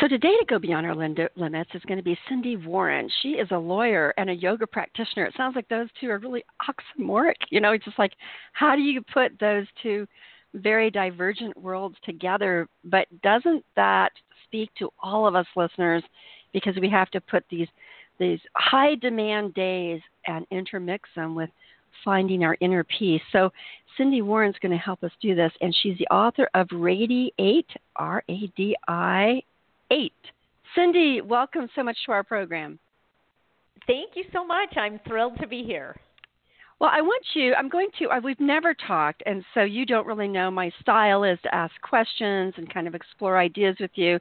So today, to go beyond our limits, is going to be Sindy Warren. She is a lawyer and a yoga practitioner. It sounds like those two are really oxymoric. You know, it's just like, how do you put those two very divergent worlds together? But doesn't that speak to all of us listeners? Because we have to put these these high demand days and intermix them with finding our inner peace. So Sindy Warren's going to help us do this, and she's the author of Radi8, R A D I eight. Sindy, welcome so much to our program. Thank you so much. I'm thrilled to be here. Well, I want you, I'm going to, uh, we've never talked, and so you don't really know my style is to ask questions and kind of explore ideas with you.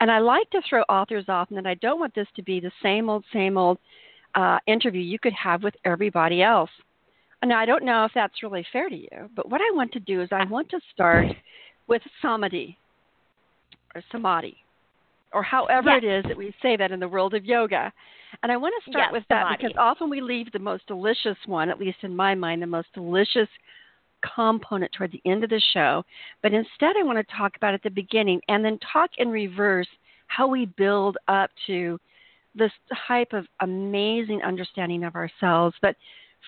And I like to throw authors off, and I don't want this to be the same old, same old uh, interview you could have with everybody else. Now, I don't know if that's really fair to you, but what I want to do is I want to start with samadhi or samadhi or however yes. it is that we say that in the world of yoga. And I want to start yes, with that because often we leave the most delicious one, at least in my mind, the most delicious component toward the end of the show. But instead, I want to talk about at the beginning and then talk in reverse how we build up to this type of amazing understanding of ourselves. But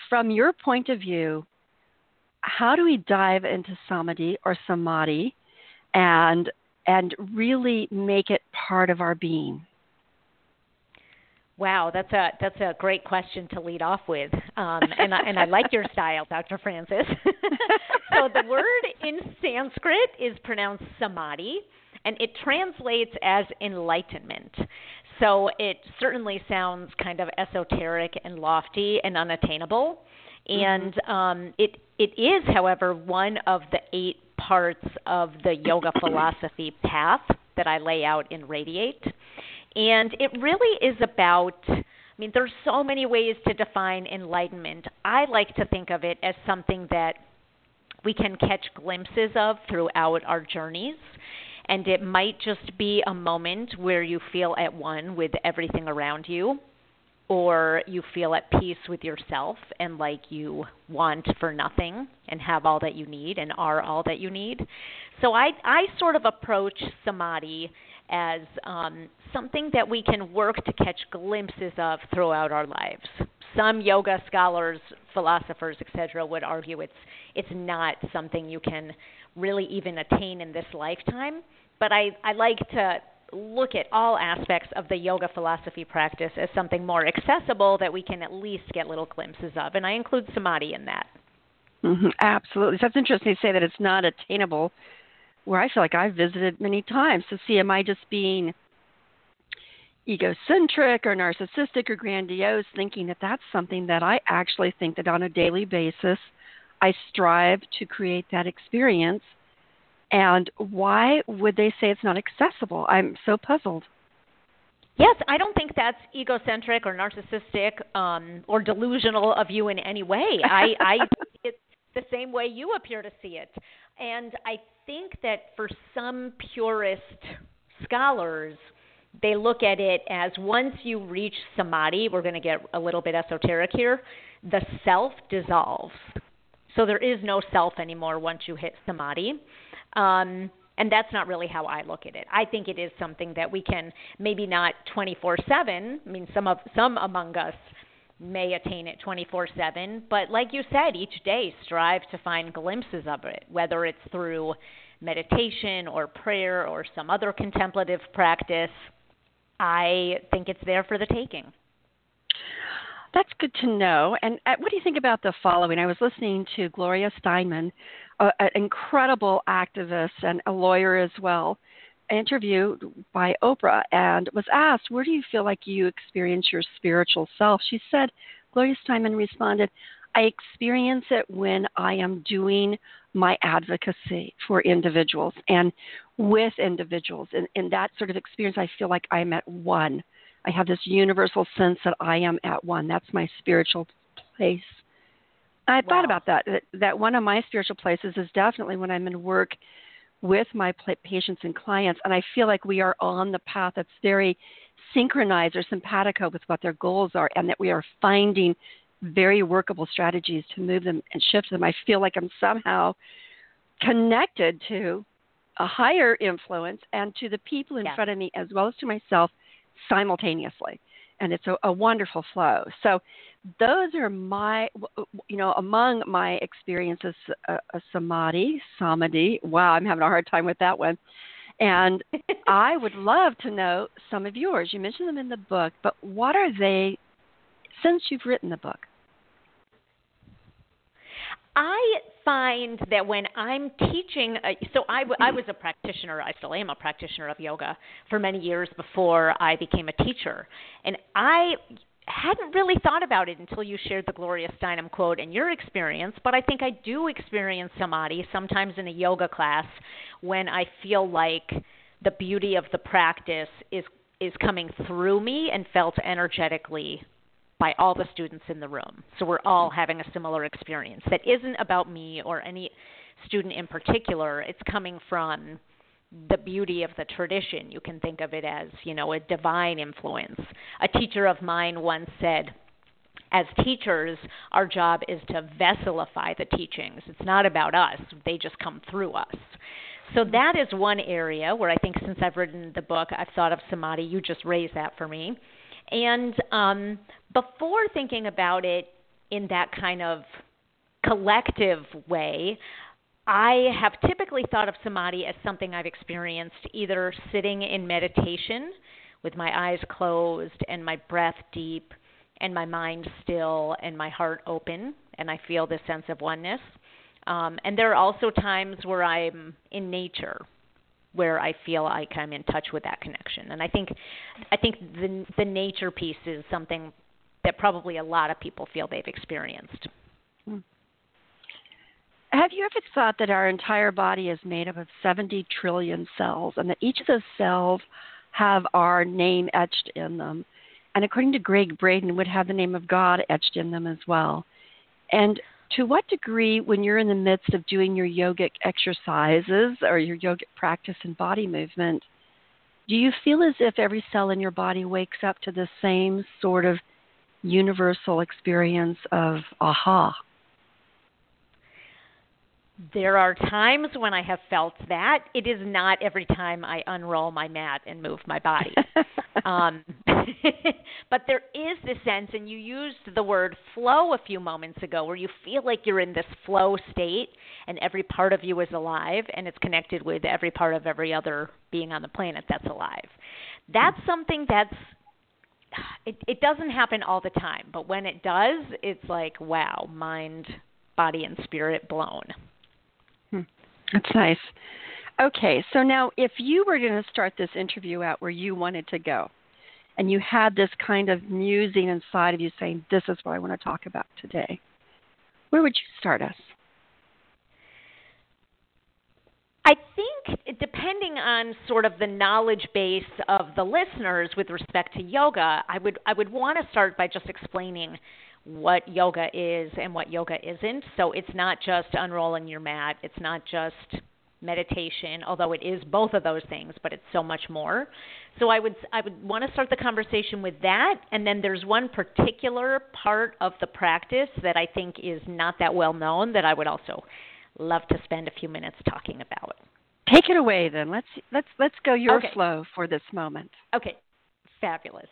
from your point of view, how do we dive into samadhi or samadhi and and really make it part of our being? Wow, that's a that's a great question to lead off with, um, and I, and I like your style, Dr. Francis. so the word in Sanskrit is pronounced samadhi, and it translates as enlightenment. So it certainly sounds kind of esoteric and lofty and unattainable, and mm-hmm. um, it it is, however, one of the eight parts of the yoga philosophy path that I lay out in Radi8. And it really is about, I mean, there's so many ways to define enlightenment. I like to think of it as something that we can catch glimpses of throughout our journeys. And it might just be a moment where you feel at one with everything around you or you feel at peace with yourself and like you want for nothing and have all that you need and are all that you need. So I I sort of approach samadhi as um, something that we can work to catch glimpses of throughout our lives. Some yoga scholars, philosophers, etc., would argue it's it's not something you can really even attain in this lifetime. But I, I like to look at all aspects of the yoga philosophy practice as something more accessible that we can at least get little glimpses of, and I include samadhi in that. Mm-hmm, absolutely. So it's interesting to say that it's not attainable, where I feel like I've visited many times to see am I just being egocentric or narcissistic or grandiose, thinking that that's something that I actually think that on a daily basis I strive to create that experience and why would they say it's not accessible? I'm so puzzled. Yes, I don't think that's egocentric or narcissistic um, or delusional of you in any way. I, I think it's the same way you appear to see it. And I think that for some purist scholars, they look at it as once you reach samadhi, we're going to get a little bit esoteric here, the self dissolves. So there is no self anymore once you hit samadhi. Um, and that's not really how I look at it. I think it is something that we can maybe not 24/7. I mean, some of some among us may attain it 24/7, but like you said, each day strive to find glimpses of it, whether it's through meditation or prayer or some other contemplative practice. I think it's there for the taking. That's good to know. And uh, what do you think about the following? I was listening to Gloria Steinem, uh, an incredible activist and a lawyer as well, interviewed by Oprah, and was asked, Where do you feel like you experience your spiritual self? She said, Gloria Steinem responded, I experience it when I am doing my advocacy for individuals and with individuals. And in that sort of experience, I feel like I'm at one. I have this universal sense that I am at one. That's my spiritual place. I wow. thought about that, that. That one of my spiritual places is definitely when I'm in work with my patients and clients, and I feel like we are on the path that's very synchronized or simpatico with what their goals are, and that we are finding very workable strategies to move them and shift them. I feel like I'm somehow connected to a higher influence and to the people in yeah. front of me as well as to myself simultaneously and it's a, a wonderful flow so those are my you know among my experiences uh, a samadhi samadhi. Wow i'm having a hard time with that one. And i would love to know some of yours. You mentioned them in the book but what are they since you've written the book? I find that when I'm teaching, uh, so I, w- I was a practitioner, I still am a practitioner of yoga for many years before I became a teacher. And I hadn't really thought about it until you shared the Gloria Steinem quote and your experience, but I think I do experience samadhi sometimes in a yoga class when I feel like the beauty of the practice is is coming through me and felt energetically by all the students in the room. So we're all having a similar experience that isn't about me or any student in particular. It's coming from the beauty of the tradition. You can think of it as, you know, a divine influence. A teacher of mine once said, as teachers, our job is to vesselify the teachings. It's not about us, they just come through us. So that is one area where I think since I've written the book, I've thought of samadhi. You just raised that for me. And um, before thinking about it in that kind of collective way, I have typically thought of samadhi as something I've experienced either sitting in meditation with my eyes closed and my breath deep and my mind still and my heart open, and I feel this sense of oneness. Um, and there are also times where I'm in nature, where I feel like I'm in touch with that connection. And I think I think the the nature piece is something that probably a lot of people feel they've experienced. Have you ever thought that our entire body is made up of 70 trillion cells and that each of those cells have our name etched in them? And according to Gregg Braden, would have the name of God etched in them as well. And to what degree, when you're in the midst of doing your yogic exercises or your yogic practice and body movement, do you feel as if every cell in your body wakes up to the same sort of universal experience of aha? There are times when I have felt that. It is not every time I unroll my mat and move my body. um, but there is this sense, and you used the word flow a few moments ago, where you feel like you're in this flow state, and every part of you is alive, and it's connected with every part of every other being on the planet that's alive. That's something that's it, it doesn't happen all the time, but when it does, it's like wow, mind, body, and spirit blown. That's nice. Okay, so now if you were going to start this interview out where you wanted to go, and you had this kind of musing inside of you saying, This is what I want to talk about today, where would you start us? I think depending on sort of the knowledge base of the listeners with respect to yoga, I would I would want to start by just explaining what yoga is and what yoga isn't. So it's not just unrolling your mat, it's not just meditation, although it is both of those things, but it's so much more. So I would I would want to start the conversation with that, and then there's one particular part of the practice that I think is not that well known that I would also love to spend a few minutes talking about. Take it away then. Let's let's let's go your okay. flow for this moment. Okay. Fabulous.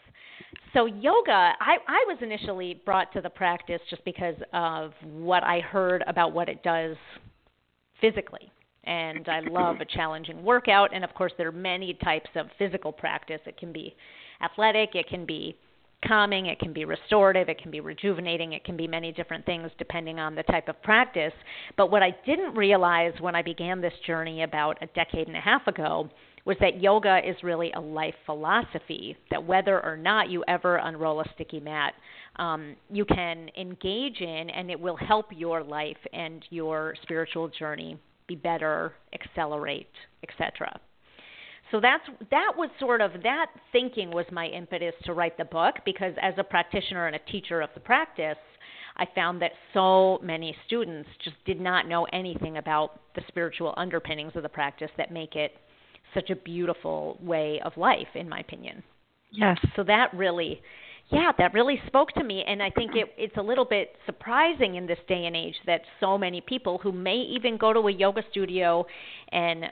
So yoga, I, I was initially brought to the practice just because of what I heard about what it does physically and I love a challenging workout. And of course, there are many types of physical practice. It can be athletic, it can be calming, it can be restorative, it can be rejuvenating, it can be many different things depending on the type of practice. But what I didn't realize when I began this journey about a decade and a half ago was that yoga is really a life philosophy, that whether or not you ever unroll a sticky mat, um, you can engage in and it will help your life and your spiritual journey be better, accelerate, etc. So that's that was sort of that thinking was my impetus to write the book because as a practitioner and a teacher of the practice, I found that so many students just did not know anything about the spiritual underpinnings of the practice that make it such a beautiful way of life in my opinion. Yes. So that really yeah, that really spoke to me and I think it it's a little bit surprising in this day and age that so many people who may even go to a yoga studio and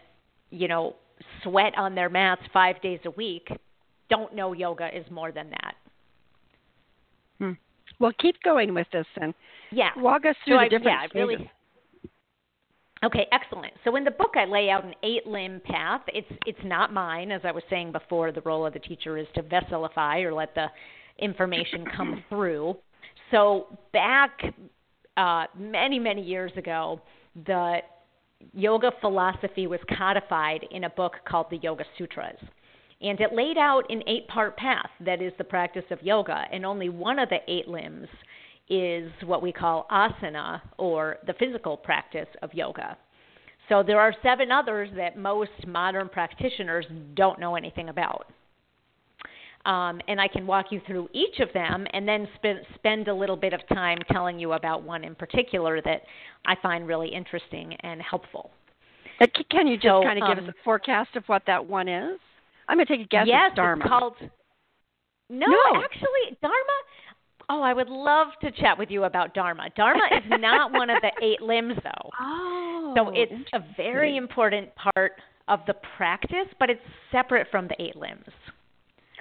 you know, sweat on their mats 5 days a week don't know yoga is more than that. Hmm. Well, keep going with this and yeah. walk us through so the I, different yeah, stages. really Okay, excellent. So in the book I lay out an eight-limb path. It's it's not mine as I was saying before the role of the teacher is to vesselify or let the information come through. So back uh, many many years ago, the yoga philosophy was codified in a book called the Yoga Sutras. And it laid out an eight part path that is the practice of yoga, and only one of the eight limbs is what we call asana or the physical practice of yoga. So there are seven others that most modern practitioners don't know anything about. Um, and I can walk you through each of them and then sp- spend a little bit of time telling you about one in particular that I find really interesting and helpful. Uh, Can you just So, kind of give um, us a forecast of what that one is? I'm going to take a guess. yes, it's Dharma. it's called. No, No. actually, Dharma. Oh, I would love to chat with you about Dharma. Dharma is not one of the eight limbs, though. Oh, So it's a very important part of the practice, but it's separate from the eight limbs.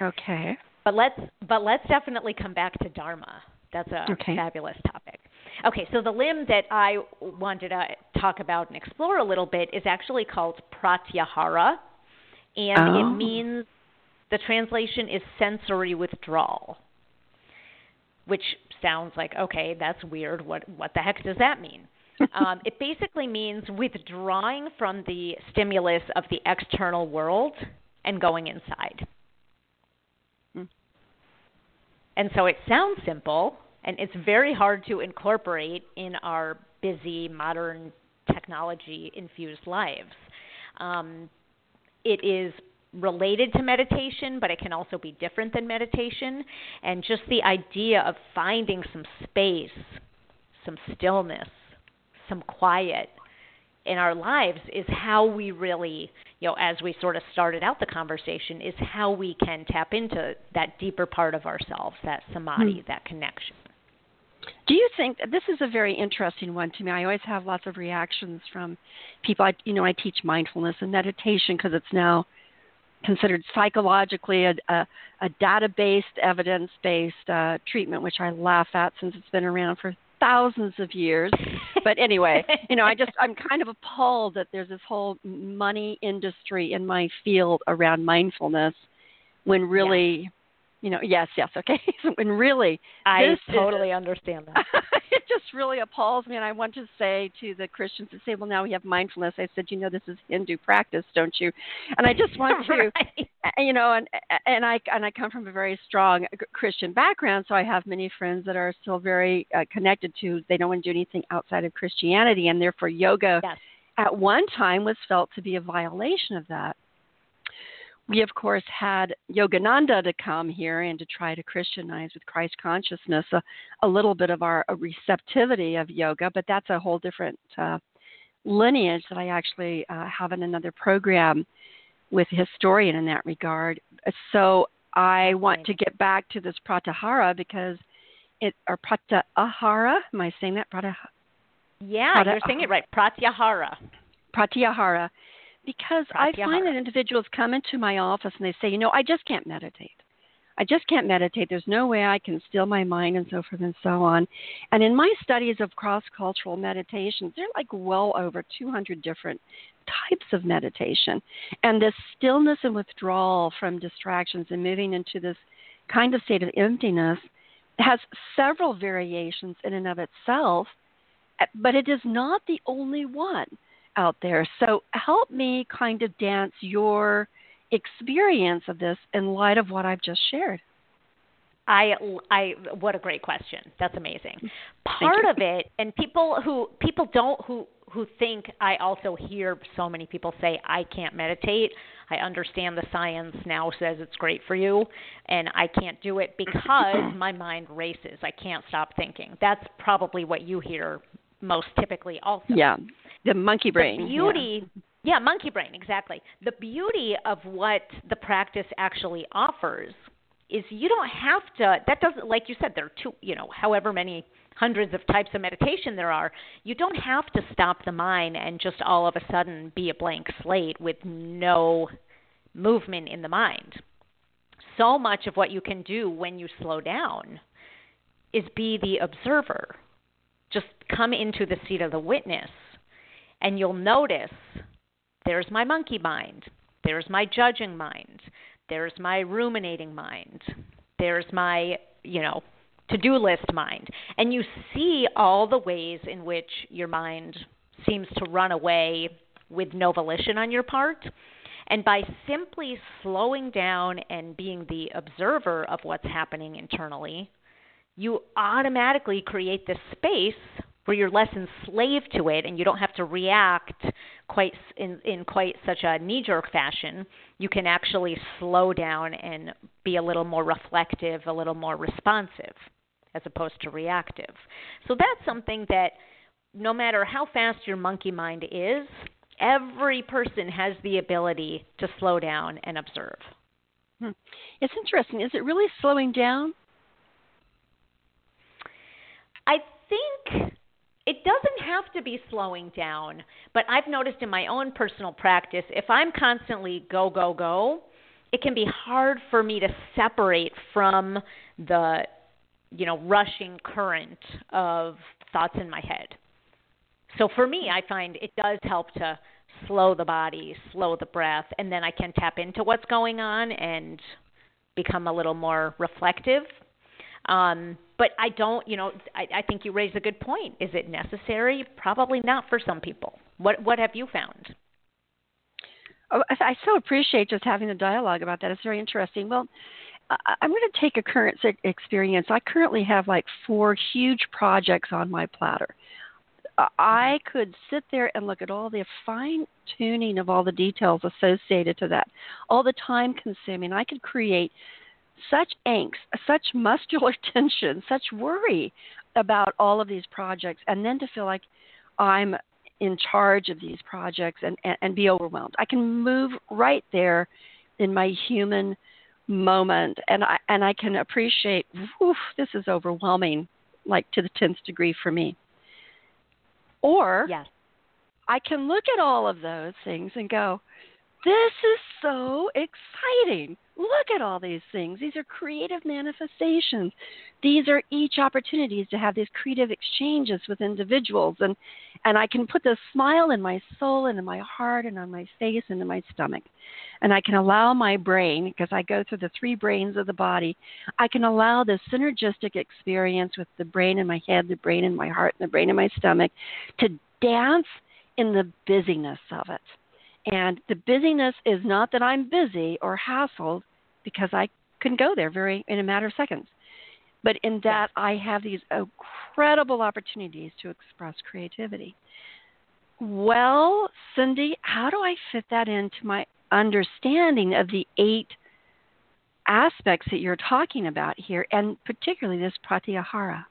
okay. But let's but let's definitely come back to Dharma. That's a Okay. fabulous topic. Okay, so the limb that I wanted to talk about and explore a little bit is actually called pratyahara, and Oh. it means the translation is sensory withdrawal, which sounds like okay, that's weird. What what the heck does that mean? um, it basically means withdrawing from the stimulus of the external world and going inside. Hmm. And so it sounds simple, and it's very hard to incorporate in our busy, modern, technology infused lives. Um, it is related to meditation, but it can also be different than meditation. And just the idea of finding some space, some stillness, some quiet in our lives is how we really, you know, as we sort of started out the conversation, is how we can tap into that deeper part of ourselves, that samadhi, hmm. that connection. Do you think this is a very interesting one to me? I always have lots of reactions from people. I, you know, I teach mindfulness and meditation because it's now considered psychologically a, a, a data-based, evidence-based uh, treatment, which I laugh at since it's been around for thousands of years. But anyway, you know, I just I'm kind of appalled that there's this whole money industry in my field around mindfulness, when really, you know, yes, yes, okay, and really I this is- totally understand that. it just really appalls me. And I want to say to the Christians that say, well, now we have mindfulness. I said, you know, this is Hindu practice, don't you? And I just want to, Right. uh, you know, and and I and I come from a very strong Christian background, so I have many friends that are still very uh, connected to. They don't want to do anything outside of Christianity, and therefore yoga Yes. at one time was felt to be a violation of that. We, of course, had Yogananda to come here and to try to Christianize with Christ consciousness a, a little bit of our receptivity of yoga, but that's a whole different uh, lineage that I actually uh, have in another program with a historian in that regard. So I want to get back to this Pratyahara because it, or Pratyahara, am I saying that? Pratyahara? Yeah, Prata- you're saying it right. Pratyahara. pratyahara because I find that individuals come into my office and they say, you know, I just can't meditate. I just can't meditate. There's no way I can still my mind and so forth and so on. And in my studies of cross cultural meditations, there are like well over 200 different types of meditation. And this stillness and withdrawal from distractions and moving into this kind of state of emptiness has several variations in and of itself, uh, but it is not the only one out there. So help me kind of dance your experience of this in light of what I've just shared? I, I, what a great question. That's amazing. Part of it, and people who people don't who who think I also hear so many people say I can't meditate. I understand the science now says it's great for you, and I can't do it because my mind races. I can't stop thinking. That's probably what you hear most typically, also. Yeah, the monkey brain. The beauty. Yeah. Yeah, monkey brain, exactly. The beauty of what the practice actually offers is you don't have to that doesn't like you said there are two you know however many hundreds of types of meditation there are you don't have to stop the mind and just all of a sudden be a blank slate with no movement in the mind so much of what you can do when you slow down is be the observer just come into the seat of the witness and you'll notice there's my monkey mind there's my judging mind there's my ruminating mind. There's my, you know, to do list mind. And you see all the ways in which your mind seems to run away with no volition on your part. And by simply slowing down and being the observer of what's happening internally, you automatically create this space where you're less enslaved to it and you don't have to react quite in, in quite such a knee jerk fashion. You can actually slow down and be a little more reflective, a little more responsive as opposed to reactive. So that's something that no matter how fast your monkey mind is, every person has the ability to slow down and observe. Hmm. It's interesting. Is it really slowing down? I think it doesn't have to be slowing down, but I've noticed in my own personal practice, if I'm constantly go, go, go, it can be hard for me to separate from the, you know, rushing current of thoughts in my head. So for me, I find it does help to slow the body, slow the breath, and then I can tap into what's going on and become a little more reflective um, but I don't, you know, I, I think you raise a good point. Is it necessary? Probably not for some people. What What have you found? Oh, I so appreciate just having the dialogue about that. It's very interesting. Well, I'm going to take a current experience. I currently have like four huge projects on my platter. I could sit there and look at all the fine tuning of all the details associated to that, all the time consuming. I could create such angst, such muscular tension, such worry about all of these projects, and then to feel like I'm in charge of these projects and, and, and be overwhelmed. I can move right there in my human moment, and I and I can appreciate. Whew, this is overwhelming, like to the tenth degree for me. Or yes. I can look at all of those things and go, "This is so exciting! Look at all these things. These are creative manifestations. These are each opportunities to have these creative exchanges with individuals. And, and I can put the smile in my soul and in my heart and on my face and in my stomach. And I can allow my brain, because I go through the three brains of the body, I can allow this synergistic experience with the brain in my head, the brain in my heart, and the brain in my stomach to dance in the busyness of it. And the busyness is not that I'm busy or hassled, because I can go there very in a matter of seconds. But in that, I have these incredible opportunities to express creativity. Well, Sindy, how do I fit that into my understanding of the eight aspects that you're talking about here, and particularly this pratyahara?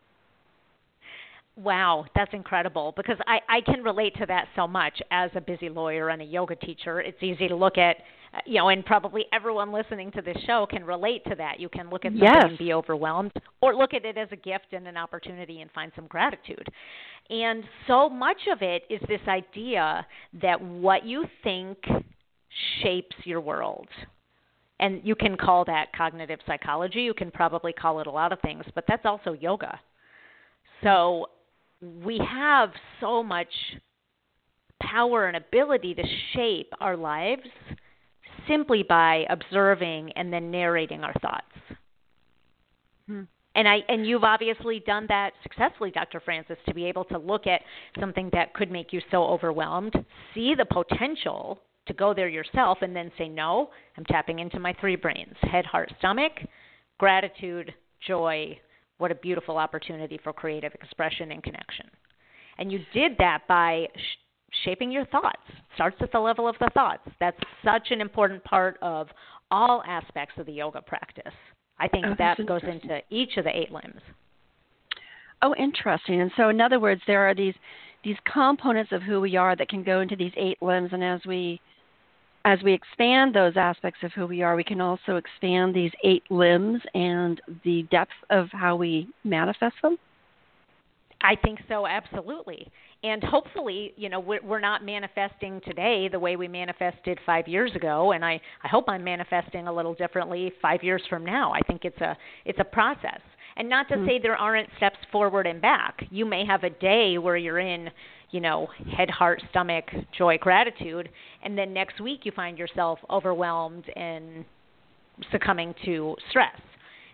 Wow, that's incredible because I, I can relate to that so much as a busy lawyer and a yoga teacher. It's easy to look at, you know, and probably everyone listening to this show can relate to that. You can look at something yes. and be overwhelmed, or look at it as a gift and an opportunity and find some gratitude. And so much of it is this idea that what you think shapes your world. And you can call that cognitive psychology. You can probably call it a lot of things, but that's also yoga. So we have so much power and ability to shape our lives simply by observing and then narrating our thoughts. Hmm. And I and you've obviously done that successfully, Dr. Francis, to be able to look at something that could make you so overwhelmed, see the potential to go there yourself and then say, no, I'm tapping into my three brains head, heart, stomach, gratitude, joy. What a beautiful opportunity for creative expression and connection. And you did that by sh- shaping your thoughts. Starts at the level of the thoughts. That's such an important part of all aspects of the yoga practice. I think oh, that goes into each of the eight limbs. Oh, interesting. And so, in other words, there are these these components of who we are that can go into these eight limbs, and as we as we expand those aspects of who we are, we can also expand these eight limbs and the depth of how we manifest them. I think so, absolutely. And hopefully, you know, we're, we're not manifesting today the way we manifested five years ago. And I, I hope I'm manifesting a little differently five years from now. I think it's a it's a process. And not to mm-hmm. say there aren't steps forward and back. You may have a day where you're in, you know, head, heart, stomach, joy, gratitude, and then next week you find yourself overwhelmed and succumbing to stress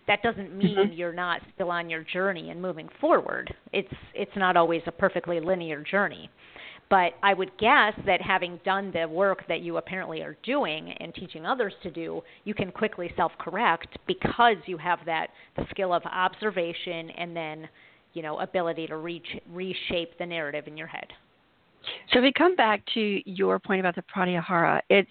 that doesn't mean mm-hmm. you're not still on your journey and moving forward. It's it's not always a perfectly linear journey. But I would guess that having done the work that you apparently are doing and teaching others to do, you can quickly self-correct because you have that the skill of observation and then, you know, ability to reach reshape the narrative in your head. So if we come back to your point about the pratyahara, it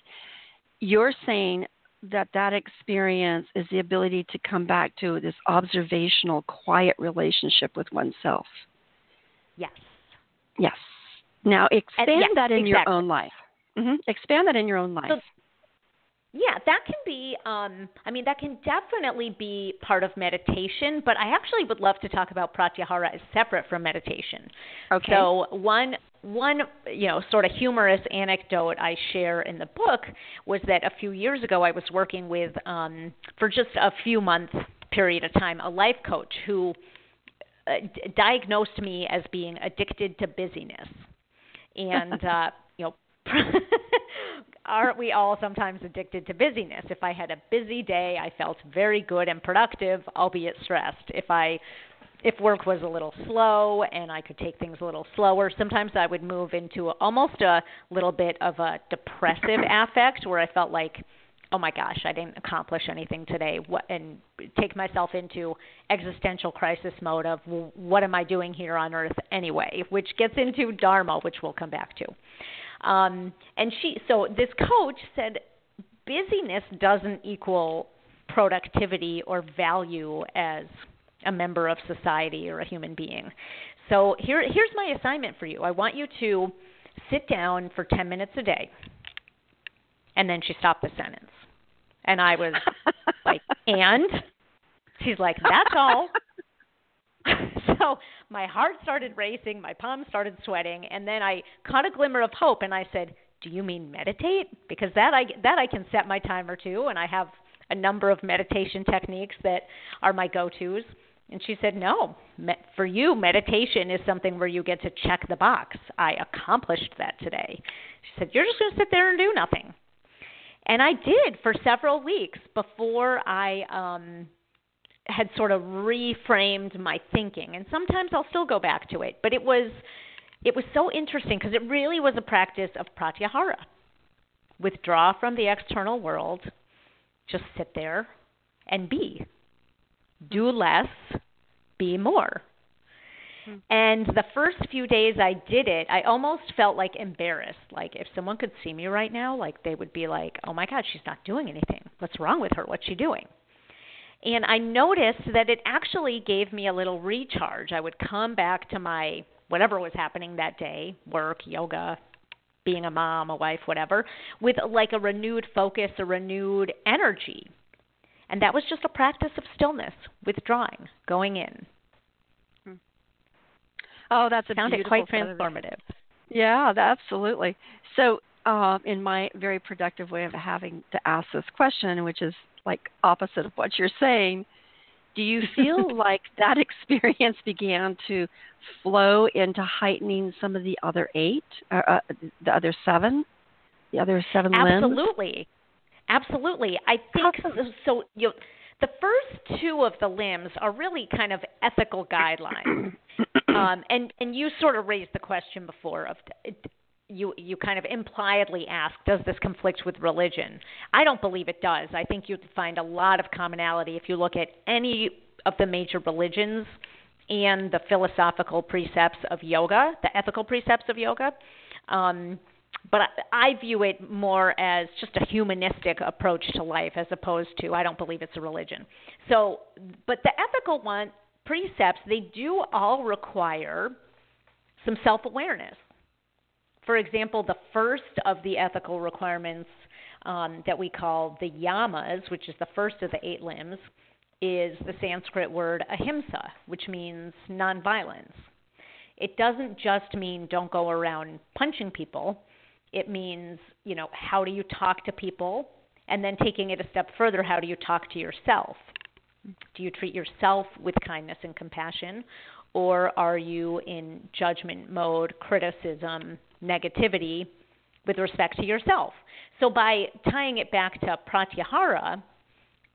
you're saying that that experience is the ability to come back to this observational, quiet relationship with oneself. Yes. Yes. Now expand yes, that in exactly. your own life. Mm-hmm. Expand that in your own life. So, yeah, that can be. Um, I mean, that can definitely be part of meditation. But I actually would love to talk about pratyahara as separate from meditation. Okay. So one one you know sort of humorous anecdote I share in the book was that a few years ago I was working with um, for just a few months period of time a life coach who uh, d- diagnosed me as being addicted to busyness and uh, you know aren't we all sometimes addicted to busyness? If i had a busy day i felt very good and productive albeit stressed. If i if work was a little slow and I could take things a little slower, sometimes I would move into almost a little bit of a depressive affect where I felt like, oh my gosh, I didn't accomplish anything today, what, and take myself into existential crisis mode of what am I doing here on earth anyway, which gets into dharma, which we'll come back to. Um, and she, so this coach said, busyness doesn't equal productivity or value as a member of society or a human being. So here, here's my assignment for you. I want you to sit down for 10 minutes a day. And then she stopped the sentence. And I was like, and? She's like, that's all. so my heart started racing, my palms started sweating, and then I caught a glimmer of hope and I said, "Do you mean meditate? Because that I that I can set my timer to and I have a number of meditation techniques that are my go-tos. And she said, No, for you, meditation is something where you get to check the box. I accomplished that today. She said, You're just going to sit there and do nothing. And I did for several weeks before I um, had sort of reframed my thinking. And sometimes I'll still go back to it. But it was, it was so interesting because it really was a practice of pratyahara. Withdraw from the external world, just sit there and be do less, be more. Hmm. And the first few days I did it, I almost felt like embarrassed. Like if someone could see me right now, like they would be like, "Oh my god, she's not doing anything. What's wrong with her? What's she doing?" And I noticed that it actually gave me a little recharge. I would come back to my whatever was happening that day, work, yoga, being a mom, a wife, whatever, with like a renewed focus, a renewed energy. And that was just a practice of stillness, withdrawing, going in. Hmm. Oh, that's a sounded quite transformative. Yeah, absolutely. So, uh, in my very productive way of having to ask this question, which is like opposite of what you're saying, do you feel like that experience began to flow into heightening some of the other eight, uh, uh, the other seven, the other seven Absolutely. limbs? Absolutely. Absolutely. I think so. so you know, the first two of the limbs are really kind of ethical guidelines. um, and and you sort of raised the question before of you you kind of impliedly ask, does this conflict with religion? I don't believe it does. I think you'd find a lot of commonality if you look at any of the major religions and the philosophical precepts of yoga, the ethical precepts of yoga. Um, but I, I view it more as just a humanistic approach to life as opposed to I don't believe it's a religion. So, but the ethical one precepts they do all require some self-awareness. For example, the first of the ethical requirements um, that we call the yamas, which is the first of the eight limbs, is the Sanskrit word ahimsa, which means nonviolence. It doesn't just mean don't go around punching people. It means, you know, how do you talk to people? And then taking it a step further, how do you talk to yourself? Do you treat yourself with kindness and compassion? Or are you in judgment mode, criticism, negativity with respect to yourself? So by tying it back to pratyahara,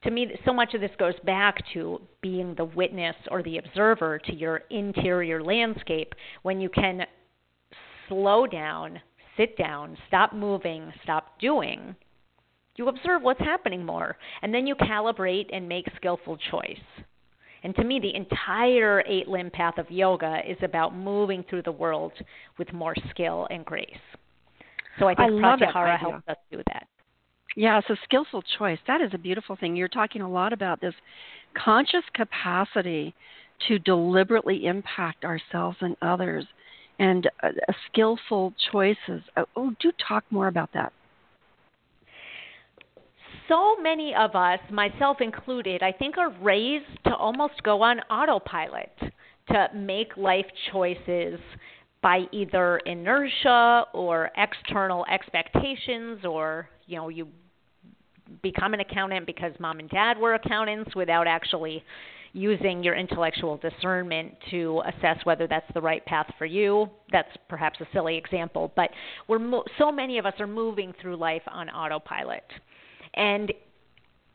to me, so much of this goes back to being the witness or the observer to your interior landscape when you can slow down, sit down, stop moving, stop doing. You observe what's happening more, and then you calibrate and make skillful choice. And to me, the entire eight limb path of yoga is about moving through the world with more skill and grace. So I think I Pratyahara helps us do that. Yeah, so skillful choice. That is a beautiful thing. You're talking a lot about this conscious capacity to deliberately impact ourselves and others and uh, skillful choices. Uh, oh, do talk more about that. So many of us, myself included, I think are raised to almost go on autopilot, to make life choices by either inertia or external expectations or you know you become an accountant because mom and dad were accountants without actually using your intellectual discernment to assess whether that's the right path for you. That's perhaps a silly example, but we're mo- so many of us are moving through life on autopilot. And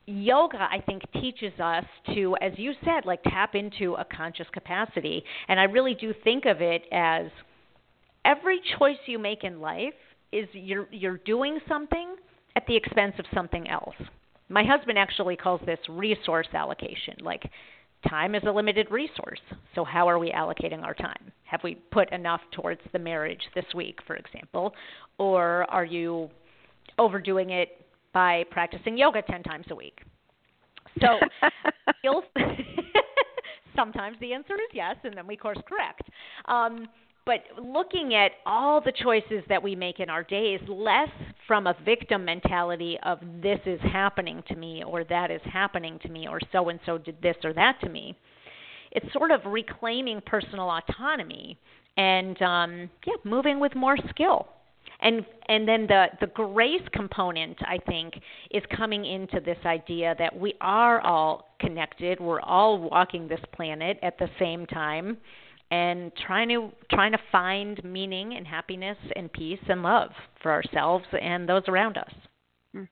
yoga i think teaches us to as you said like tap into a conscious capacity and i really do think of it as every choice you make in life is you're you're doing something at the expense of something else. My husband actually calls this resource allocation. Like, time is a limited resource. So, how are we allocating our time? Have we put enough towards the marriage this week, for example? Or are you overdoing it by practicing yoga 10 times a week? So, sometimes the answer is yes, and then we course correct. Um, but looking at all the choices that we make in our days less from a victim mentality of this is happening to me or that is happening to me or so and so did this or that to me it's sort of reclaiming personal autonomy and um yeah moving with more skill and and then the the grace component i think is coming into this idea that we are all connected we're all walking this planet at the same time and trying to trying to find meaning and happiness and peace and love for ourselves and those around us. Hmm.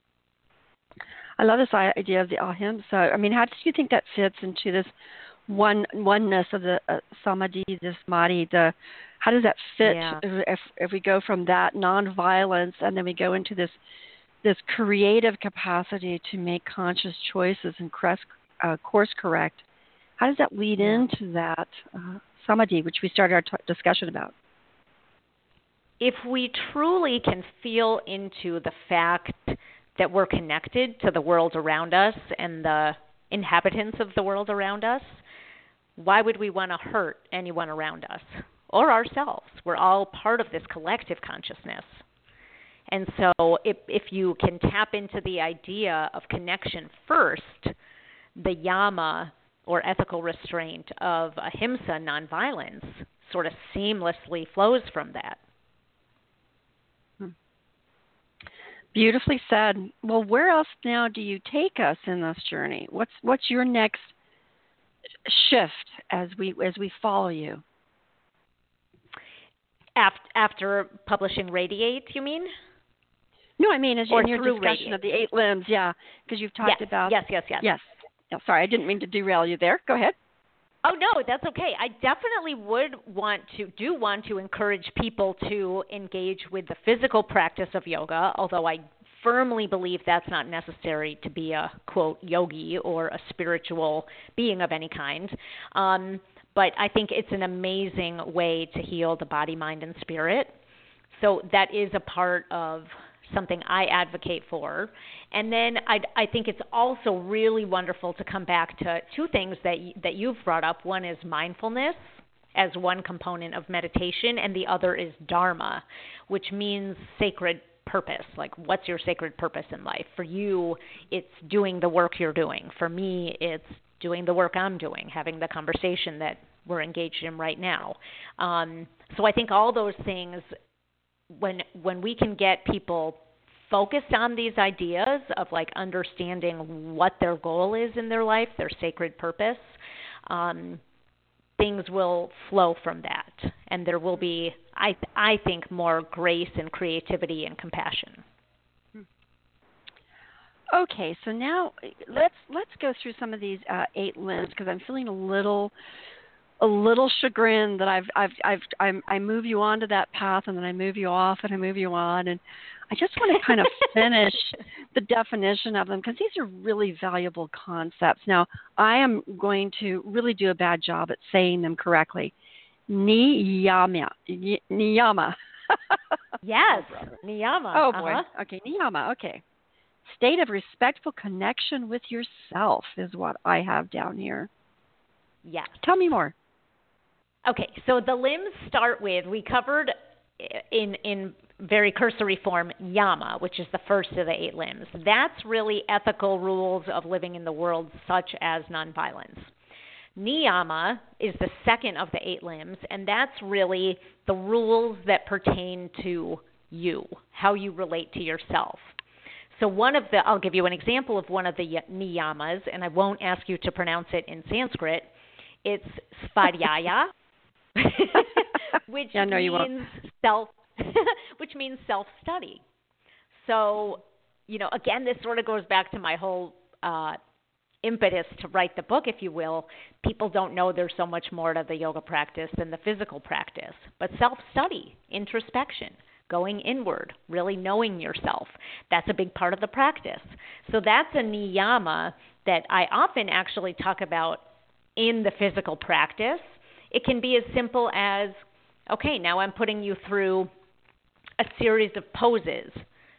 I love this idea of the ahimsa. I mean, how do you think that fits into this one oneness of the uh, samadhi, this madi? The how does that fit yeah. if if we go from that nonviolence and then we go into this this creative capacity to make conscious choices and course, uh, course correct? How does that lead yeah. into that? Uh, samadhi, which we started our t- discussion about? If we truly can feel into the fact that we're connected to the world around us and the inhabitants of the world around us, why would we want to hurt anyone around us or ourselves? We're all part of this collective consciousness. And so, if, if you can tap into the idea of connection first, the yama or ethical restraint of ahimsa, nonviolence, sort of seamlessly flows from that. Hmm. Beautifully said. Well, where else now do you take us in this journey? What's what's your next shift as we as we follow you? After, publishing Radi8, you mean? No, I mean as or in your discussion Radi8. of the eight limbs, yeah, because you've talked yes, about yes, yes, yes. Yes, sorry, I didn't mean to derail you there. Go ahead. Oh no, that's okay. I definitely would want to do want to encourage people to engage with the physical practice of yoga, although I firmly believe that's not necessary to be a quote yogi or a spiritual being of any kind. Um, but I think it's an amazing way to heal the body, mind, and spirit. So that is a part of something I advocate for. And then I, I think it's also really wonderful to come back to two things that that you've brought up. One is mindfulness as one component of meditation, and the other is dharma, which means sacred purpose. Like, what's your sacred purpose in life? For you, it's doing the work you're doing. For me, it's doing the work I'm doing, having the conversation that we're engaged in right now. Um, so I think all those things, when when we can get people focused on these ideas of like understanding what their goal is in their life, their sacred purpose, um, things will flow from that, and there will be, I I think, more grace and creativity and compassion. Okay, so now let's let's go through some of these uh, eight limbs because I'm feeling a little a little chagrined that I've I've I've I'm, I move you onto that path and then I move you off and I move you on and I just want to kind of finish the definition of them because these are really valuable concepts. Now I am going to really do a bad job at saying them correctly. Niyama, niyama. yes, niyama. Oh boy. Uh-huh. Okay, niyama. Okay. State of respectful connection with yourself is what I have down here. Yes. Tell me more. Okay, so the limbs start with we covered in in very cursory form yama, which is the first of the eight limbs. That's really ethical rules of living in the world, such as nonviolence. Niyama is the second of the eight limbs, and that's really the rules that pertain to you, how you relate to yourself. So one of the I'll give you an example of one of the niyamas, and I won't ask you to pronounce it in Sanskrit. It's svadhyaya, which yeah, no, means self which means self study. So, you know, again this sort of goes back to my whole uh impetus to write the book, if you will. People don't know there's so much more to the yoga practice than the physical practice. But self study, introspection, going inward, really knowing yourself. That's a big part of the practice. So that's a niyama that I often actually talk about in the physical practice. It can be as simple as okay, now I'm putting you through a series of poses.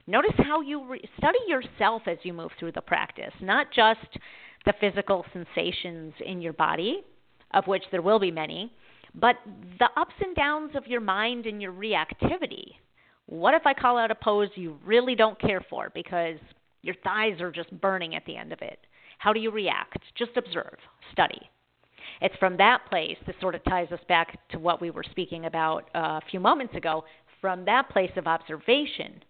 Notice how you re- study yourself as you move through the practice, not just the physical sensations in your body, of which there will be many, but the ups and downs of your mind and your reactivity. What if I call out a pose you really don't care for because your thighs are just burning at the end of it? How do you react? Just observe, study. It's from that place this sort of ties us back to what we were speaking about uh, a few moments ago. From that place of observation,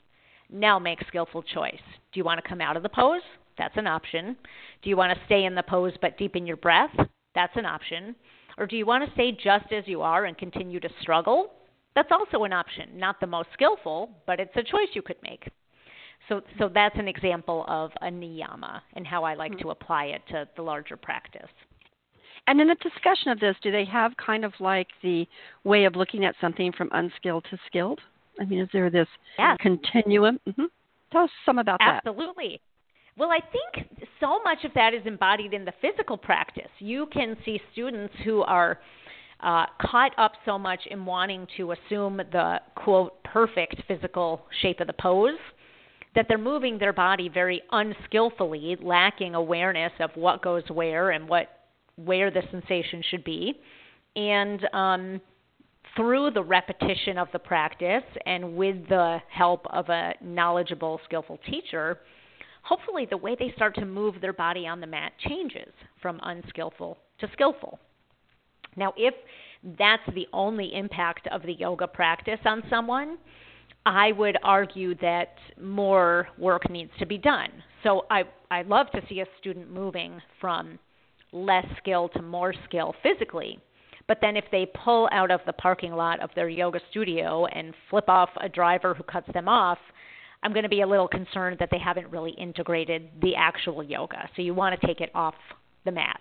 now make skillful choice. Do you want to come out of the pose? That's an option. Do you want to stay in the pose but deepen your breath? That's an option. Or do you want to stay just as you are and continue to struggle? That's also an option. Not the most skillful, but it's a choice you could make. So, so that's an example of a niyama and how I like mm-hmm. to apply it to the larger practice. And in the discussion of this, do they have kind of like the way of looking at something from unskilled to skilled? I mean, is there this yes. continuum? Mm-hmm. Tell us some about Absolutely. that. Absolutely. Well, I think so much of that is embodied in the physical practice. You can see students who are uh, caught up so much in wanting to assume the quote perfect physical shape of the pose that they're moving their body very unskillfully, lacking awareness of what goes where and what where the sensation should be. And um, through the repetition of the practice and with the help of a knowledgeable, skillful teacher, hopefully the way they start to move their body on the mat changes from unskillful to skillful. Now, if that's the only impact of the yoga practice on someone, I would argue that more work needs to be done. So I I love to see a student moving from less skill to more skill physically. But then if they pull out of the parking lot of their yoga studio and flip off a driver who cuts them off, I'm going to be a little concerned that they haven't really integrated the actual yoga. So you want to take it off the mat.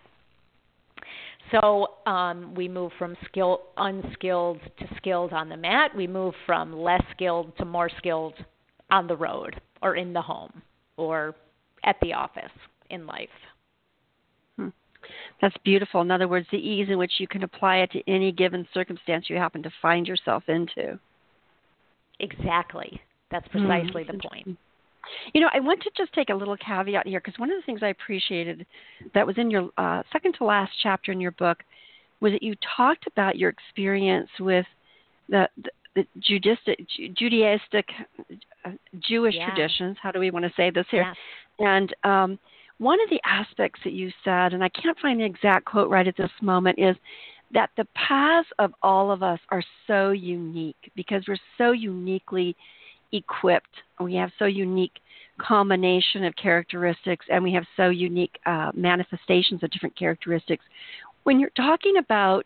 So um, we move from skill unskilled to skilled on the mat. We move from less skilled to more skilled on the road or in the home or at the office in life. Hmm. That's beautiful. In other words, the ease in which you can apply it to any given circumstance you happen to find yourself into. Exactly. That's hmm. precisely mm-hmm. the point. You know, I want to just take a little caveat here because one of the things I appreciated that was in your uh, second to last chapter in your book was that you talked about your experience with the, the, the Judaistic, Judaistic uh, Jewish yeah. traditions. How do we want to say this here? Yeah. And um, one of the aspects that you said, and I can't find the exact quote right at this moment, is that the paths of all of us are so unique because we're so uniquely equipped. We have so unique combination of characteristics, and we have so unique uh, manifestations of different characteristics. When you're talking about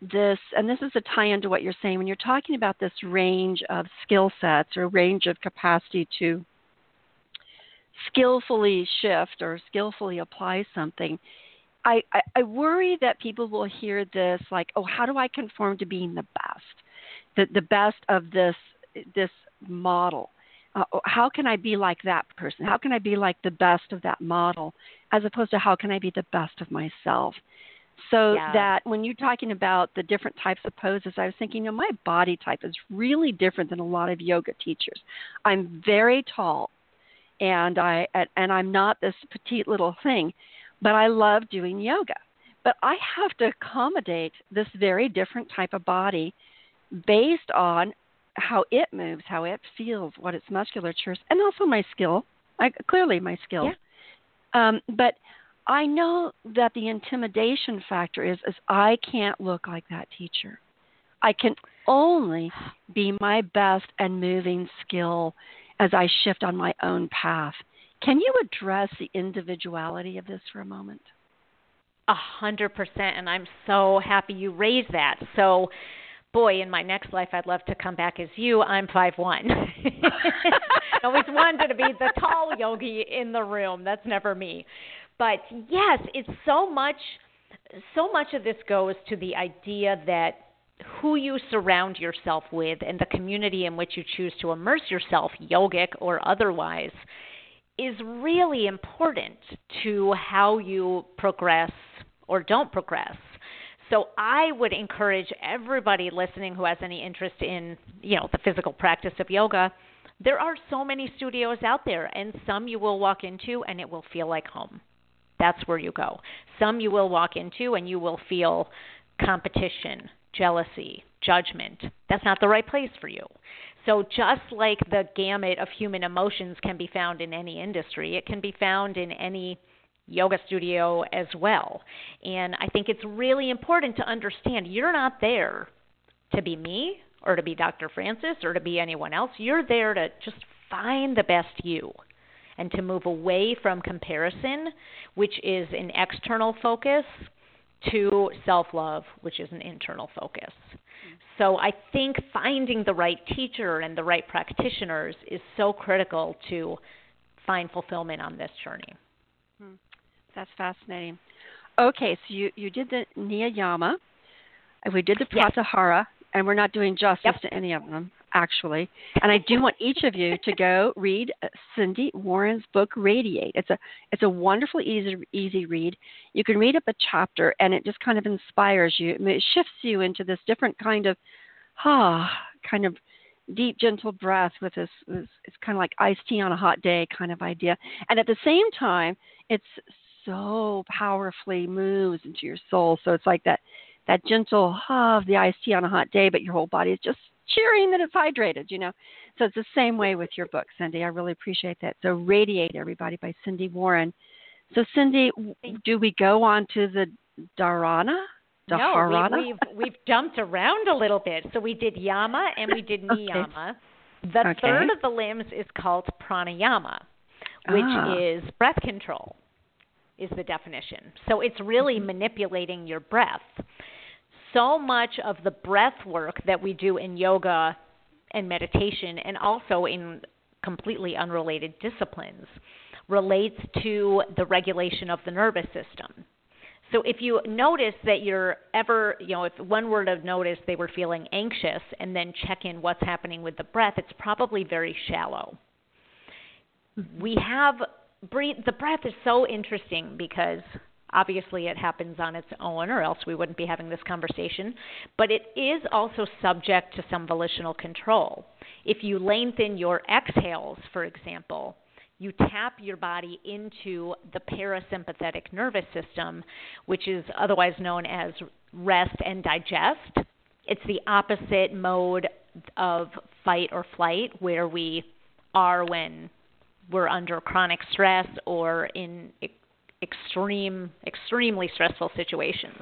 this, and this is a tie into what you're saying, when you're talking about this range of skill sets or range of capacity to skillfully shift or skillfully apply something, I, I, I worry that people will hear this like, oh, how do I conform to being the best? The, the best of this this model. Uh, how can I be like that person? How can I be like the best of that model, as opposed to how can I be the best of myself? So yeah. that when you're talking about the different types of poses, I was thinking, you know, my body type is really different than a lot of yoga teachers. I'm very tall, and I and I'm not this petite little thing, but I love doing yoga. But I have to accommodate this very different type of body based on how it moves, how it feels, what its musculature is, and also my skill. I, clearly, my skill. Yeah. Um, but I know that the intimidation factor is is I can't look like that teacher. I can only be my best and moving skill as I shift on my own path. Can you address the individuality of this for a moment? A hundred percent, and I'm so happy you raised that. So boy, in my next life, I'd love to come back as you. I'm five one. Always wanted to be the tall yogi in the room. That's never me. But yes, it's so much. So much of this goes to the idea that who you surround yourself with and the community in which you choose to immerse yourself, yogic or otherwise, is really important to how you progress or don't progress. So I would encourage everybody listening who has any interest in, you know, the physical practice of yoga. There are so many studios out there and some you will walk into and it will feel like home. That's where you go. Some you will walk into and you will feel competition, jealousy, judgment. That's not the right place for you. So, just like the gamut of human emotions can be found in any industry, it can be found in any yoga studio as well. And I think it's really important to understand you're not there to be me or to be Dr. Francis or to be anyone else. You're there to just find the best you and to move away from comparison, which is an external focus, to self love, which is an internal focus. So I think finding the right teacher and the right practitioners is so critical to find fulfillment on this journey. Hmm. That's fascinating. Okay, so you, you did the Niyama, and we did the Pratyahara, yes. and we're not doing justice yep. to any of them, actually. And I do want each of you to go read uh, Sindy Warren's book Radi8. It's a it's a wonderful, easy easy read. You can read up a chapter, and it just kind of inspires you. It shifts you into this different kind of ah kind of deep gentle breath with this, this it's kind of like iced tea on a hot day kind of idea and at the same time it's so powerfully moves into your soul. So it's like that that gentle huh of the iced tea on a hot day, but your whole body is just cheering that it's hydrated, you know. So it's the same way with your book, Sindy. I really appreciate that. So Radi8 Everybody by Sindy Warren. So Sindy, do we go on to the Dharana? No, we, we've we've jumped around a little bit. So we did Yama and we did Niyama. Okay. The okay. third of the limbs is called Pranayama, which ah. is breath control is the definition. So it's really mm-hmm. manipulating your breath. So much of the breath work that we do in yoga and meditation, and also in completely unrelated disciplines, relates to the regulation of the nervous system. So if you notice that you're ever, you know, if one were to notice they were feeling anxious and then check in what's happening with the breath, it's probably very shallow. Mm-hmm. We have breathe the breath is so interesting because obviously it happens on its own or else we wouldn't be having this conversation, but it is also subject to some volitional control. If you lengthen your exhales, for example, you tap your body into the parasympathetic nervous system, which is otherwise known as rest and digest. It's the opposite mode of fight or flight, where we are when we're under chronic stress or in extreme, extremely stressful situations.